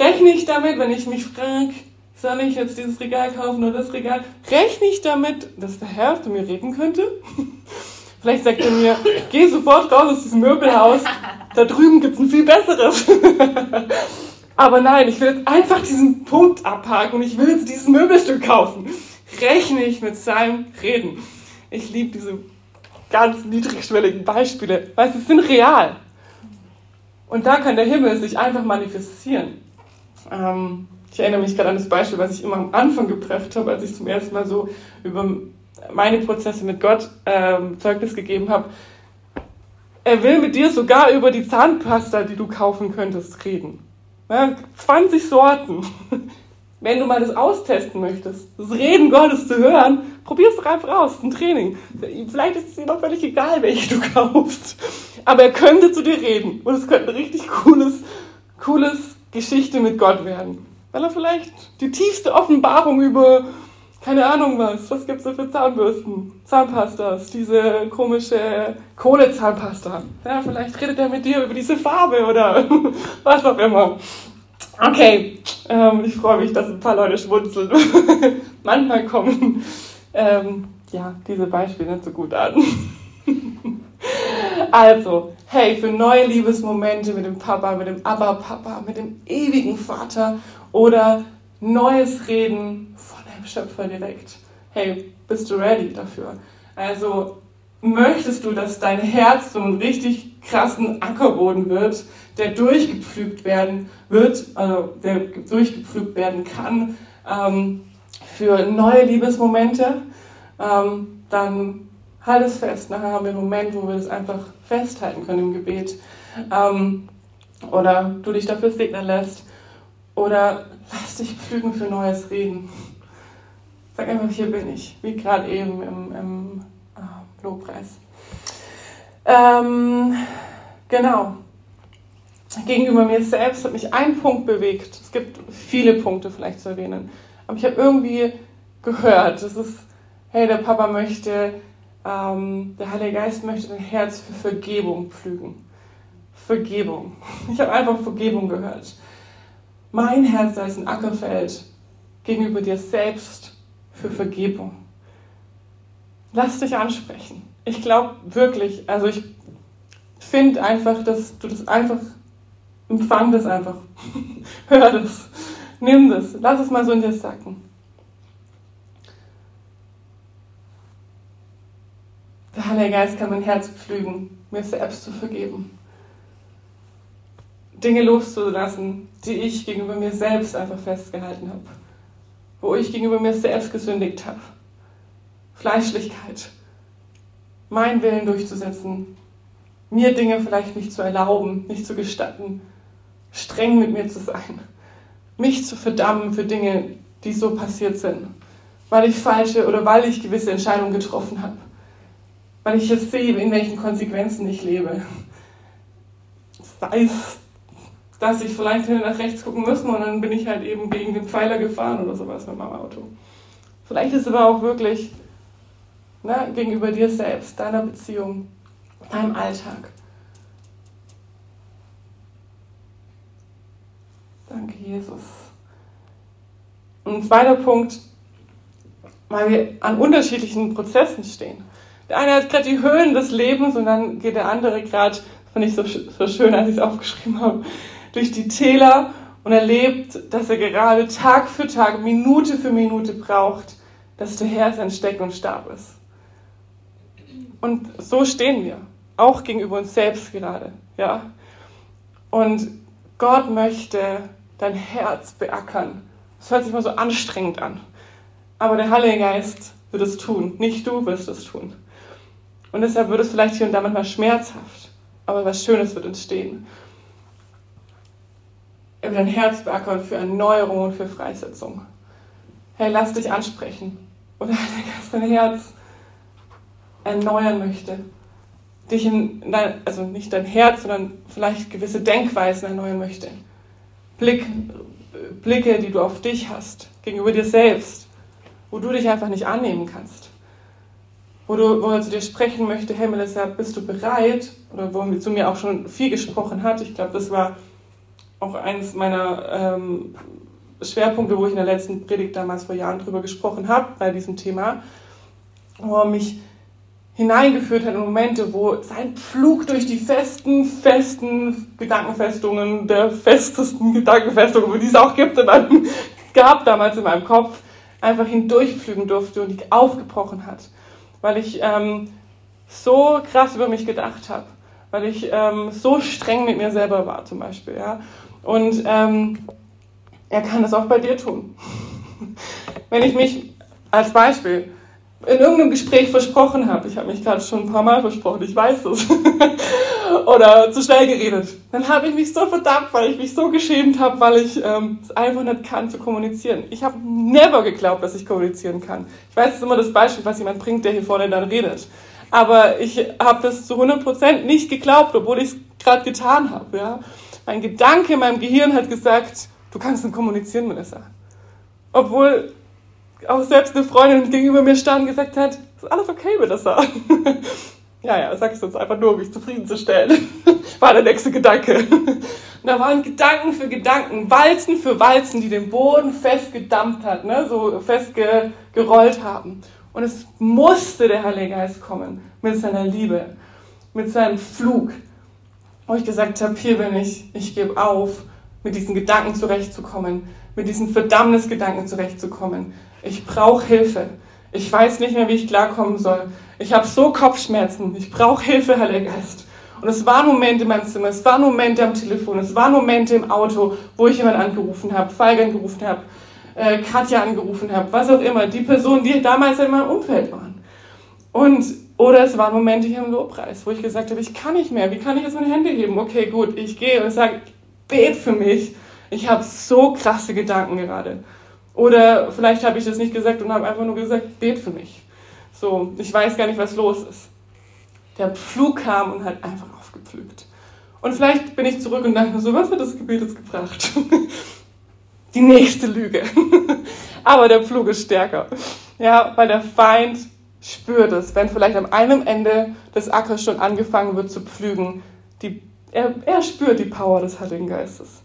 Rechne ich damit, wenn ich mich frage, soll ich jetzt dieses Regal kaufen oder das Regal? Rechne ich damit, dass der Herr zu mir reden könnte? [laughs] Vielleicht sagt er mir, geh sofort raus aus diesem Möbelhaus, da drüben gibt es ein viel besseres. [laughs] Aber nein, ich will jetzt einfach diesen Punkt abhaken und ich will jetzt dieses Möbelstück kaufen. Rechne ich mit seinem Reden. Ich liebe diese ganz niedrigschwelligen Beispiele, weil sie sind real. Und da kann der Himmel sich einfach manifestieren. Ähm, ich erinnere mich gerade an das Beispiel, was ich immer am Anfang gebracht habe, als ich zum ersten Mal so über meine Prozesse mit Gott ähm, Zeugnis gegeben habe. Er will mit dir sogar über die Zahnpasta, die du kaufen könntest, reden. Ja, 20 Sorten. [laughs] Wenn du mal das austesten möchtest, das Reden Gottes zu hören, probier es doch einfach aus. Ein Training. Vielleicht ist es dir noch völlig egal, welche du [laughs] kaufst. Aber er könnte zu dir reden. Und es könnte ein richtig cooles, cooles Geschichte mit Gott werden. Weil er vielleicht die tiefste Offenbarung über, keine Ahnung was, was gibt es da für Zahnbürsten, Zahnpastas, diese komische Kohlezahnpasta. Ja, vielleicht redet er mit dir über diese Farbe oder [laughs] was auch immer. Okay, ähm, ich freue mich, dass ein paar Leute schmunzeln. [laughs] Manchmal kommen ähm, ja, diese Beispiele nicht so gut an. [laughs] Also, hey, für neue Liebesmomente mit dem Papa, mit dem Aber-Papa, mit dem ewigen Vater oder neues Reden von dem Schöpfer direkt. Hey, bist du ready dafür? Also, möchtest du, dass dein Herz so einen richtig krassen Ackerboden wird, der durchgepflügt werden wird, also der durchgepflügt werden kann ähm, für neue Liebesmomente, ähm, dann halt es fest. Nachher haben wir einen Moment, wo wir das einfach festhalten können im Gebet. Ähm, oder du dich dafür segnen lässt. Oder lass dich pflügen für neues Reden. Sag einfach, hier bin ich. Wie gerade eben im, im äh, Lobpreis. Ähm, genau. Gegenüber mir selbst hat mich ein Punkt bewegt. Es gibt viele Punkte vielleicht zu erwähnen. Aber ich habe irgendwie gehört, das ist, hey, der Papa möchte ähm, der Heilige Geist möchte dein Herz für Vergebung pflügen. Vergebung. Ich habe einfach Vergebung gehört. Mein Herz ist ein Ackerfeld gegenüber dir selbst für Vergebung. Lass dich ansprechen. Ich glaube wirklich, also ich finde einfach, dass du das einfach, empfang das einfach. [laughs] Hör das. Nimm das. Lass es mal so in dir sacken. Heilige Geist kann mein Herz pflügen, mir selbst zu vergeben. Dinge loszulassen, die ich gegenüber mir selbst einfach festgehalten habe. Wo ich gegenüber mir selbst gesündigt habe. Fleischlichkeit. Mein Willen durchzusetzen. Mir Dinge vielleicht nicht zu erlauben, nicht zu gestatten. Streng mit mir zu sein. Mich zu verdammen für Dinge, die so passiert sind. Weil ich falsche oder weil ich gewisse Entscheidungen getroffen habe. Weil ich jetzt sehe, in welchen Konsequenzen ich lebe. Sei es dass ich vielleicht hätte nach rechts gucken müssen und dann bin ich halt eben gegen den Pfeiler gefahren oder sowas mit meinem Auto. Vielleicht ist es aber auch wirklich ne, gegenüber dir selbst, deiner Beziehung, deinem Alltag. Danke, Jesus. Und ein zweiter Punkt, weil wir an unterschiedlichen Prozessen stehen. Der eine hat gerade die Höhen des Lebens und dann geht der andere gerade, fand ich so, so schön, als ich es aufgeschrieben habe, durch die Täler und erlebt, dass er gerade Tag für Tag, Minute für Minute braucht, dass der Herr sein Steck und Stab ist. Und so stehen wir, auch gegenüber uns selbst gerade, ja. Und Gott möchte dein Herz beackern. Das hört sich mal so anstrengend an. Aber der Heilige Geist wird es tun, nicht du wirst es tun. Und deshalb wird es vielleicht hier und da manchmal schmerzhaft, aber was Schönes wird entstehen über dein Herz beackern für Erneuerung und für Freisetzung. Hey, lass dich ansprechen. Oder dass dein Herz erneuern möchte. Dich in dein, also nicht dein Herz, sondern vielleicht gewisse Denkweisen erneuern möchte. Blick, Blicke, die du auf dich hast, gegenüber dir selbst, wo du dich einfach nicht annehmen kannst. Wo, du, wo er zu dir sprechen möchte, hey Melissa, bist du bereit? Oder wo er zu mir auch schon viel gesprochen hat. Ich glaube, das war auch eines meiner ähm, Schwerpunkte, wo ich in der letzten Predigt damals vor Jahren drüber gesprochen habe, bei diesem Thema, wo er mich hineingeführt hat in Momente, wo sein Pflug durch die festen, festen Gedankenfestungen, der festesten Gedankenfestungen, die es auch gibt, in meinem, gab damals in meinem Kopf, einfach hindurchpflügen durfte und die aufgebrochen hat, weil ich ähm, so krass über mich gedacht habe, weil ich ähm, so streng mit mir selber war zum Beispiel, ja, und ähm, er kann das auch bei dir tun. [laughs] Wenn ich mich als Beispiel in irgendeinem Gespräch versprochen habe, ich habe mich gerade schon ein paar Mal versprochen, ich weiß es, [laughs] oder zu schnell geredet, dann habe ich mich so verdammt, weil ich mich so geschämt habe, weil ich ähm, es einfach nicht kann zu kommunizieren. Ich habe never geglaubt, dass ich kommunizieren kann. Ich weiß, es ist immer das Beispiel, was jemand bringt, der hier vorne dann redet. Aber ich habe das zu 100% nicht geglaubt, obwohl ich es gerade getan habe. Ja? Ein Gedanke in meinem Gehirn hat gesagt, du kannst nicht kommunizieren, Melissa. Obwohl auch selbst eine Freundin gegenüber mir stand und gesagt hat, ist alles okay, Melissa. [laughs] ja, ja, sag ich sonst einfach nur, um mich zufriedenzustellen. [laughs] War der nächste Gedanke. Und [laughs] da waren Gedanken für Gedanken, Walzen für Walzen, die den Boden festgedampft hat, ne? so festgerollt haben. Und es musste der Heilige Geist kommen mit seiner Liebe, mit seinem Flug, wo ich gesagt habe, hier bin ich, ich gebe auf, mit diesen Gedanken zurechtzukommen, mit diesen Verdammnisgedanken zurechtzukommen. Ich brauche Hilfe. Ich weiß nicht mehr, wie ich klarkommen soll. Ich habe so Kopfschmerzen. Ich brauche Hilfe, Heiliger Geist. Und es waren Momente in meinem Zimmer, es waren Momente am Telefon, es waren Momente im Auto, wo ich jemanden angerufen habe, Falk angerufen habe, äh, Katja angerufen habe, was auch immer, die Personen, die damals in meinem Umfeld waren. Und oder es waren Momente hier im Lobpreis, wo ich gesagt habe, ich kann nicht mehr. Wie kann ich jetzt meine Hände heben? Okay, gut, ich gehe und sage, bet für mich. Ich habe so krasse Gedanken gerade. Oder vielleicht habe ich das nicht gesagt und habe einfach nur gesagt, bet für mich. So, ich weiß gar nicht, was los ist. Der Pflug kam und hat einfach aufgepflügt. Und vielleicht bin ich zurück und dachte mir so, was hat das Gebet jetzt gebracht? [laughs] Die nächste Lüge. [laughs] Aber der Pflug ist stärker. Ja, weil der Feind spürt es, wenn vielleicht am einem Ende des Ackers schon angefangen wird zu pflügen. Die, er, er spürt die Power des Heiligen Geistes.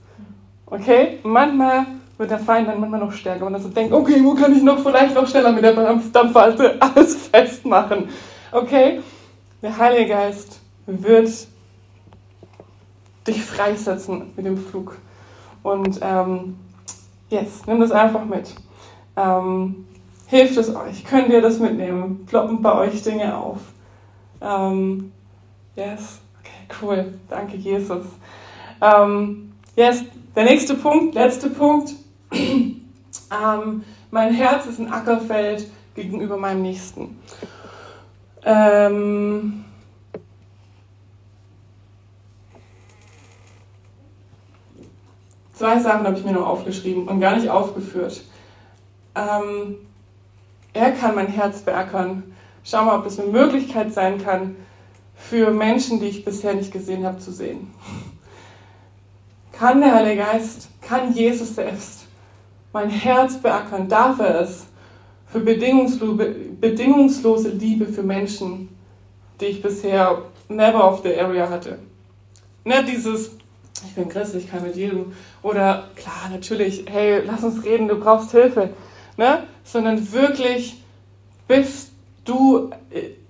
Okay? Manchmal wird der Feind dann manchmal noch stärker und so denkt, okay, wo kann ich noch vielleicht noch schneller mit der Dampfwalze [laughs] alles festmachen? Okay? Der Heilige Geist wird dich freisetzen mit dem Flug. Und ähm, yes, nimm das einfach mit. Ähm, Hilft es euch? Könnt ihr das mitnehmen? Ploppen bei euch Dinge auf? Ähm, yes, okay, cool. Danke, Jesus. Ähm, yes, der nächste Punkt, letzte Punkt. [clears throat] ähm, mein Herz ist ein Ackerfeld gegenüber meinem Nächsten. Ähm, zwei Sachen habe ich mir noch aufgeschrieben und gar nicht aufgeführt. Ähm, er kann mein Herz beackern. Schau mal, ob das eine Möglichkeit sein kann, für Menschen, die ich bisher nicht gesehen habe, zu sehen. Kann der Heilige Geist, kann Jesus selbst mein Herz beackern? Darf er es für bedingungslose Liebe für Menschen, die ich bisher never of the area hatte? Nicht dieses, ich bin Christ, ich kann mit jedem. Oder klar, natürlich, hey, lass uns reden, du brauchst Hilfe. Ne? Sondern wirklich, bist du,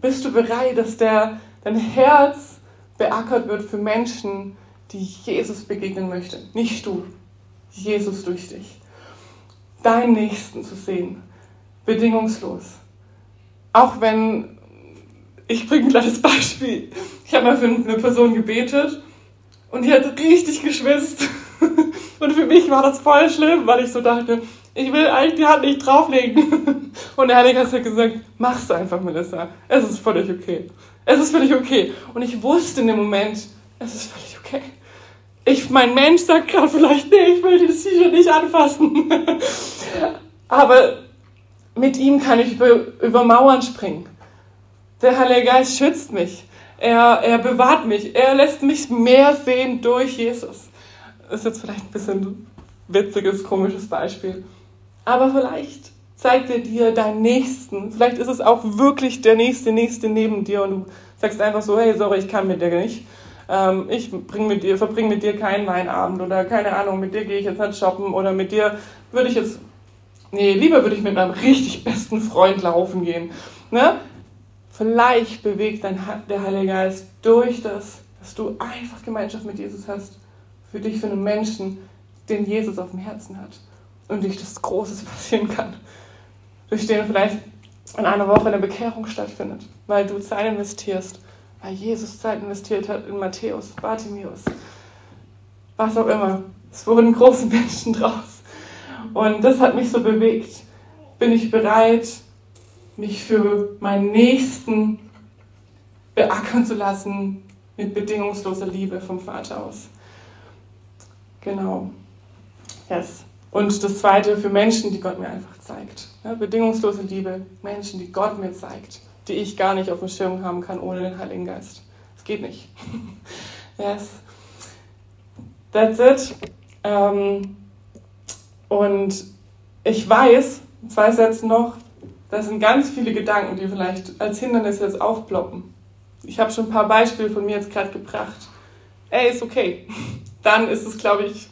bist du bereit, dass der, dein Herz beackert wird für Menschen, die Jesus begegnen möchte. Nicht du, Jesus durch dich. Deinen Nächsten zu sehen, bedingungslos. Auch wenn, ich bringe ein kleines Beispiel. Ich habe mal für eine Person gebetet und die hat richtig geschwitzt. [laughs] Und für mich war das voll schlimm, weil ich so dachte, ich will eigentlich die Hand nicht drauflegen. [laughs] Und der Heilige hat gesagt, mach's einfach, Melissa. Es ist völlig okay. Es ist völlig okay. Und ich wusste in dem Moment, es ist völlig okay. Ich, mein Mensch sagt gerade vielleicht, nee, ich will dieses T-Shirt nicht anfassen. [laughs] Aber mit ihm kann ich über, über Mauern springen. Der Heilige Geist schützt mich. Er, er bewahrt mich. Er lässt mich mehr sehen durch Jesus. Das ist jetzt vielleicht ein bisschen witziges, komisches Beispiel. Aber vielleicht zeigt er dir deinen Nächsten. Vielleicht ist es auch wirklich der nächste, nächste neben dir und du sagst einfach so, hey, sorry, ich kann mit dir nicht. Ähm, ich bring mit dir, verbringe mit dir keinen Weinabend oder keine Ahnung, mit dir gehe ich jetzt nicht shoppen oder mit dir würde ich jetzt, nee, lieber würde ich mit meinem richtig besten Freund laufen gehen. Ne? Vielleicht bewegt dein, der Heilige Geist durch das, dass du einfach Gemeinschaft mit Jesus hast, für dich, für einen Menschen, den Jesus auf dem Herzen hat und durch das Großes [laughs] passieren kann. Durch den vielleicht in einer Woche eine Bekehrung stattfindet, weil du Zeit investierst, weil Jesus Zeit investiert hat in Matthäus, Bartimäus, was auch immer. Es wurden große Menschen draus. Und das hat mich so bewegt. Bin ich bereit, mich für meinen Nächsten beackern zu lassen mit bedingungsloser Liebe vom Vater aus? Genau. Yes. Und das Zweite für Menschen, die Gott mir einfach zeigt. Bedingungslose Liebe, Menschen, die Gott mir zeigt, die ich gar nicht auf dem Schirm haben kann ohne den Heiligen Geist. Es geht nicht. [laughs] yes. That's it. Ähm, und ich weiß, zwei Sätze noch, das sind ganz viele Gedanken, die vielleicht als Hindernis jetzt aufploppen. Ich habe schon ein paar Beispiele von mir jetzt gerade gebracht. Ey, ist okay. [laughs] Dann ist es, glaube ich,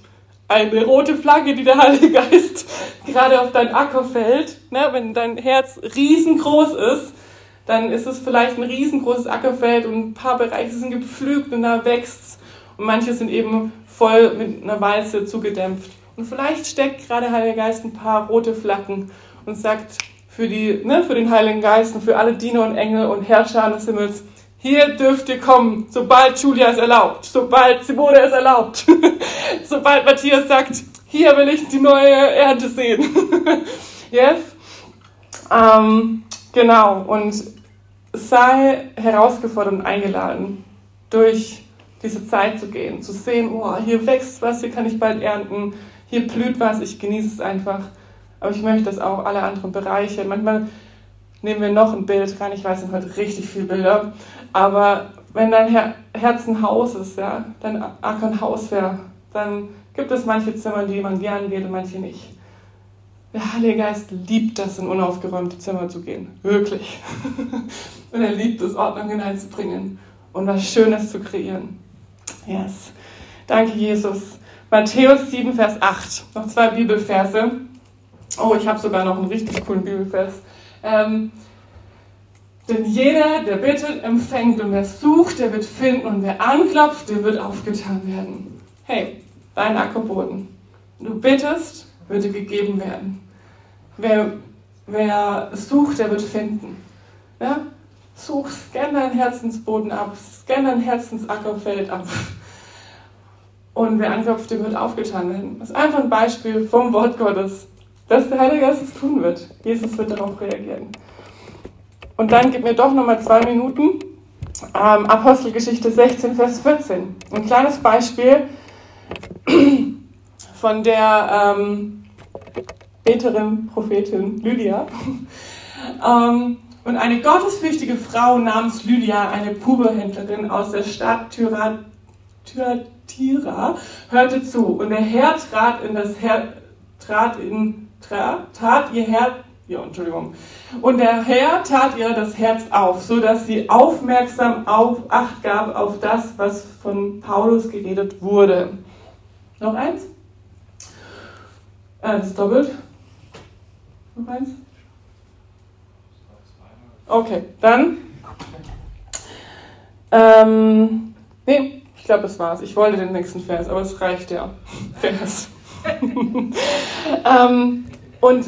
eine rote Flagge, die der Heilige Geist [laughs] gerade auf dein Acker fällt. Ne? Wenn dein Herz riesengroß ist, dann ist es vielleicht ein riesengroßes Ackerfeld und ein paar Bereiche sind gepflügt und da wächst und manche sind eben voll mit einer Walze zugedämpft. Und vielleicht steckt gerade der Heilige Geist ein paar rote Flaggen und sagt für, die, ne, für den Heiligen Geist und für alle Diener und Engel und Herrscher des Himmels, hier dürft ihr kommen, sobald Julia es erlaubt, sobald Simone es erlaubt, [laughs] sobald Matthias sagt, hier will ich die neue Ernte sehen. [laughs] yes? Ähm, genau, und sei herausgefordert und eingeladen, durch diese Zeit zu gehen, zu sehen, oh, hier wächst was, hier kann ich bald ernten, hier blüht was, ich genieße es einfach. Aber ich möchte das auch alle anderen Bereiche. Manchmal nehmen wir noch ein Bild rein. Ich weiß, es sind heute richtig viele Bilder. Aber wenn dein Her Herz ein Haus ist, ja, dein Acker ein Haus wäre, dann gibt es manche Zimmer, die man gern geht und manche nicht. Der Heilige Geist liebt das, in unaufgeräumte Zimmer zu gehen. Wirklich. [laughs] und er liebt es, Ordnung hineinzubringen und was Schönes zu kreieren. Yes. Danke, Jesus. Matthäus 7, Vers 8. Noch zwei Bibelverse. Oh, ich habe sogar noch einen richtig coolen Bibelvers. Ähm, denn jeder, der bittet, empfängt und wer sucht, der wird finden und wer anklopft, der wird aufgetan werden. Hey, dein Ackerboden. Du bittest, wird dir gegeben werden. Wer, wer sucht, der wird finden. Ja? Such, scan deinen Herzensboden ab, scan dein Herzensackerfeld ab. Und wer anklopft, dem wird aufgetan werden. Das ist einfach ein Beispiel vom Wort Gottes, dass der Heilige Geist es tun wird. Jesus wird darauf reagieren. Und dann gib mir doch nochmal zwei Minuten. Ähm, Apostelgeschichte 16, Vers 14. Ein kleines Beispiel [clears throat] von der ähm, Beterin, Prophetin Lydia. ähm, und eine gottesfürchtige Frau namens Lydia, eine Puberhändlerin aus der Stadt Thyatira, hörte zu. Und der Herr trat in das Her trat in trat, tat ihr Herz ja, Entschuldigung. Und der Herr tat ihr das Herz auf, so dass sie aufmerksam auf Acht gab auf das, was von Paulus geredet wurde. Noch eins? Äh, das ist doppelt. Noch eins? Okay, dann. Ähm, nee, ich glaube, das war's. Ich wollte den nächsten Vers, aber es reicht ja. [laughs] Vers. [laughs] ähm, und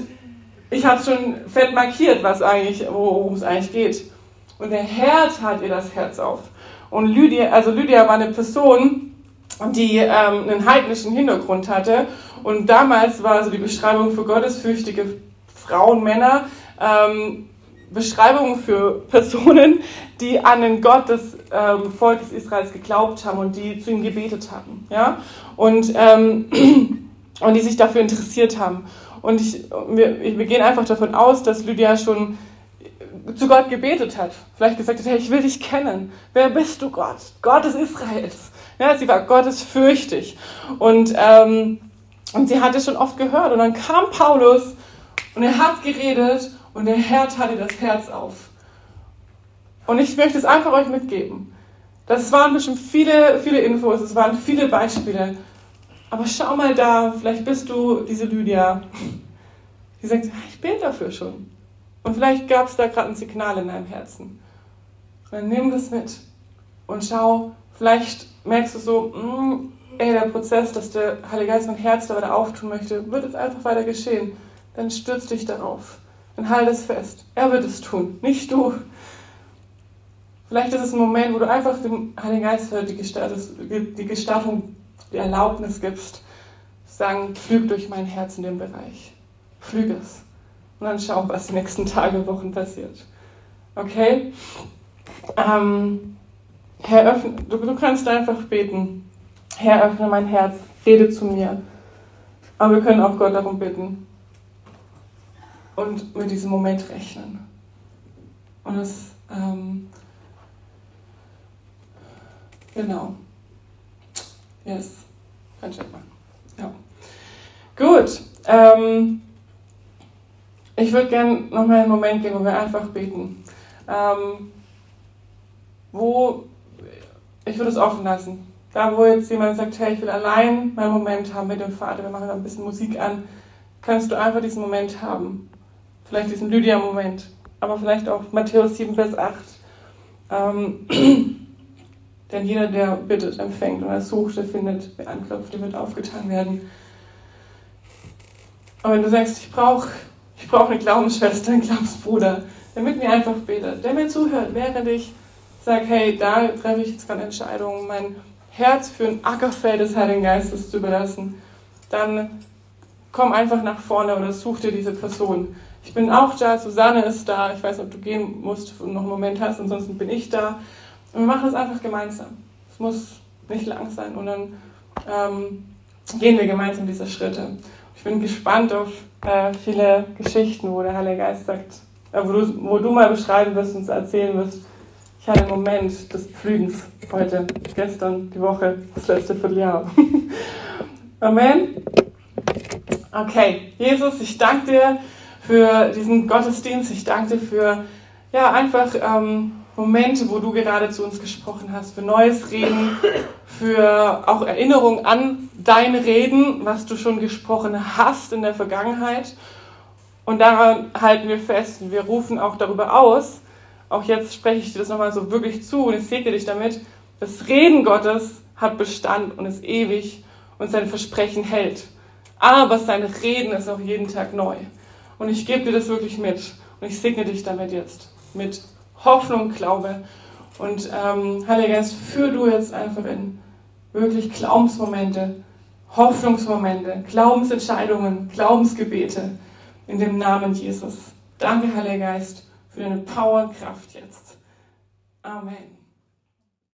ich habe schon fett markiert, was eigentlich, worum es eigentlich geht. Und der Herr tat ihr das Herz auf. Und Lydia, also Lydia war eine Person, die ähm, einen heidnischen Hintergrund hatte. Und damals war so die Beschreibung für gottesfürchtige Frauen, Männer, ähm, Beschreibungen für [laughs] Personen, die an den Gott des ähm, Volkes Israels geglaubt haben und die zu ihm gebetet haben. Ja? Und, ähm, [clears throat] und die sich dafür interessiert haben. Und ich, wir, wir gehen einfach davon aus, dass Lydia schon zu Gott gebetet hat. Vielleicht gesagt hat, hey, ich will dich kennen. Wer bist du, Gott? Gott des Israels. Ja, sie war gottesfürchtig. Und, ähm, und sie hatte schon oft gehört. Und dann kam Paulus und er hat geredet und der Herr tat ihr das Herz auf. Und ich möchte es einfach euch mitgeben. Das waren bestimmt viele, viele Infos, es waren viele Beispiele. Aber schau mal da, vielleicht bist du diese Lydia, die sagt, ich bete dafür schon. Und vielleicht gab es da gerade ein Signal in deinem Herzen. Und dann nimm das mit und schau, vielleicht merkst du so, mh, mm, ey, der Prozess, dass der Heilige Geist mein Herz da wieder auftun möchte, wird jetzt einfach weiter geschehen. Dann stürz dich darauf. Dann halt es fest. Er wird es tun, nicht du. Vielleicht ist es ein Moment, wo du einfach dem Heiligen Geist die, die Gestattung, die Erlaubnis gibst, sagen, flüg durch mein Herz in dem Bereich. Flüg es. Und dann schau, was die nächsten Tage, Wochen passiert. Okay? Ähm, Herr, öffne, du, du kannst einfach beten. Herr, öffne mein Herz, rede zu mir. Aber wir können auch Gott darum bitten, und mit diesem Moment rechnen. Und es, ähm, genau. Yes, Check machen. Ja. Gut. Ähm, ich würde gerne nochmal einen Moment gehen, wo wir einfach beten. Ähm, wo, ich würde es offen lassen. Da, wo jetzt jemand sagt, hey, ich will allein meinen Moment haben mit dem Vater, wir machen da ein bisschen Musik an, kannst du einfach diesen Moment haben vielleicht diesen Lydia-Moment, aber vielleicht auch Matthäus 7, Vers 8. Ähm, [clears throat] denn jeder, der bittet, empfängt und er sucht, der findet, wer anklopft, der wird aufgetan werden. Aber wenn du sagst, ich brauche ich brauch eine Glaubensschwester, einen Glaubensbruder, der mit mir einfach betet, der mir zuhört, während ich sage, hey, da treffe ich jetzt gerade Entscheidungen, mein Herz für ein Ackerfeld des Heiligen Geistes zu überlassen, dann komm einfach nach vorne oder such dir diese Person. Ich bin auch da, Susanne ist da. Ich weiß nicht, ob du gehen musst und noch einen Moment hast, ansonsten bin ich da. Und wir machen es einfach gemeinsam. Es muss nicht lang sein und dann ähm, gehen wir gemeinsam diese Schritte. Ich bin gespannt auf äh, viele Geschichten, wo der Heilige Geist sagt, äh, wo, du, wo du mal beschreiben wirst und erzählen wirst. Ich hatte einen Moment des Pflügens heute, gestern, die Woche, das letzte Vierteljahr. [laughs] Amen. Okay, Jesus, ich danke dir für diesen Gottesdienst. Ich danke dir für ja, einfach ähm, Momente, wo du gerade zu uns gesprochen hast, für neues Reden, für auch Erinnerung an dein Reden, was du schon gesprochen hast in der Vergangenheit. Und daran halten wir fest und wir rufen auch darüber aus. Auch jetzt spreche ich dir das nochmal so wirklich zu und ich segne dich damit. Das Reden Gottes hat Bestand und ist ewig und sein Versprechen hält. Aber sein Reden ist auch jeden Tag neu. Und ich gebe dir das wirklich mit. Und ich segne dich damit jetzt. Mit Hoffnung, Glaube. Und ähm, Heiliger Geist, führ du jetzt einfach in wirklich Glaubensmomente, Hoffnungsmomente, Glaubensentscheidungen, Glaubensgebete in dem Namen Jesus. Danke, Heiliger Geist, für deine Power, Kraft jetzt. Amen.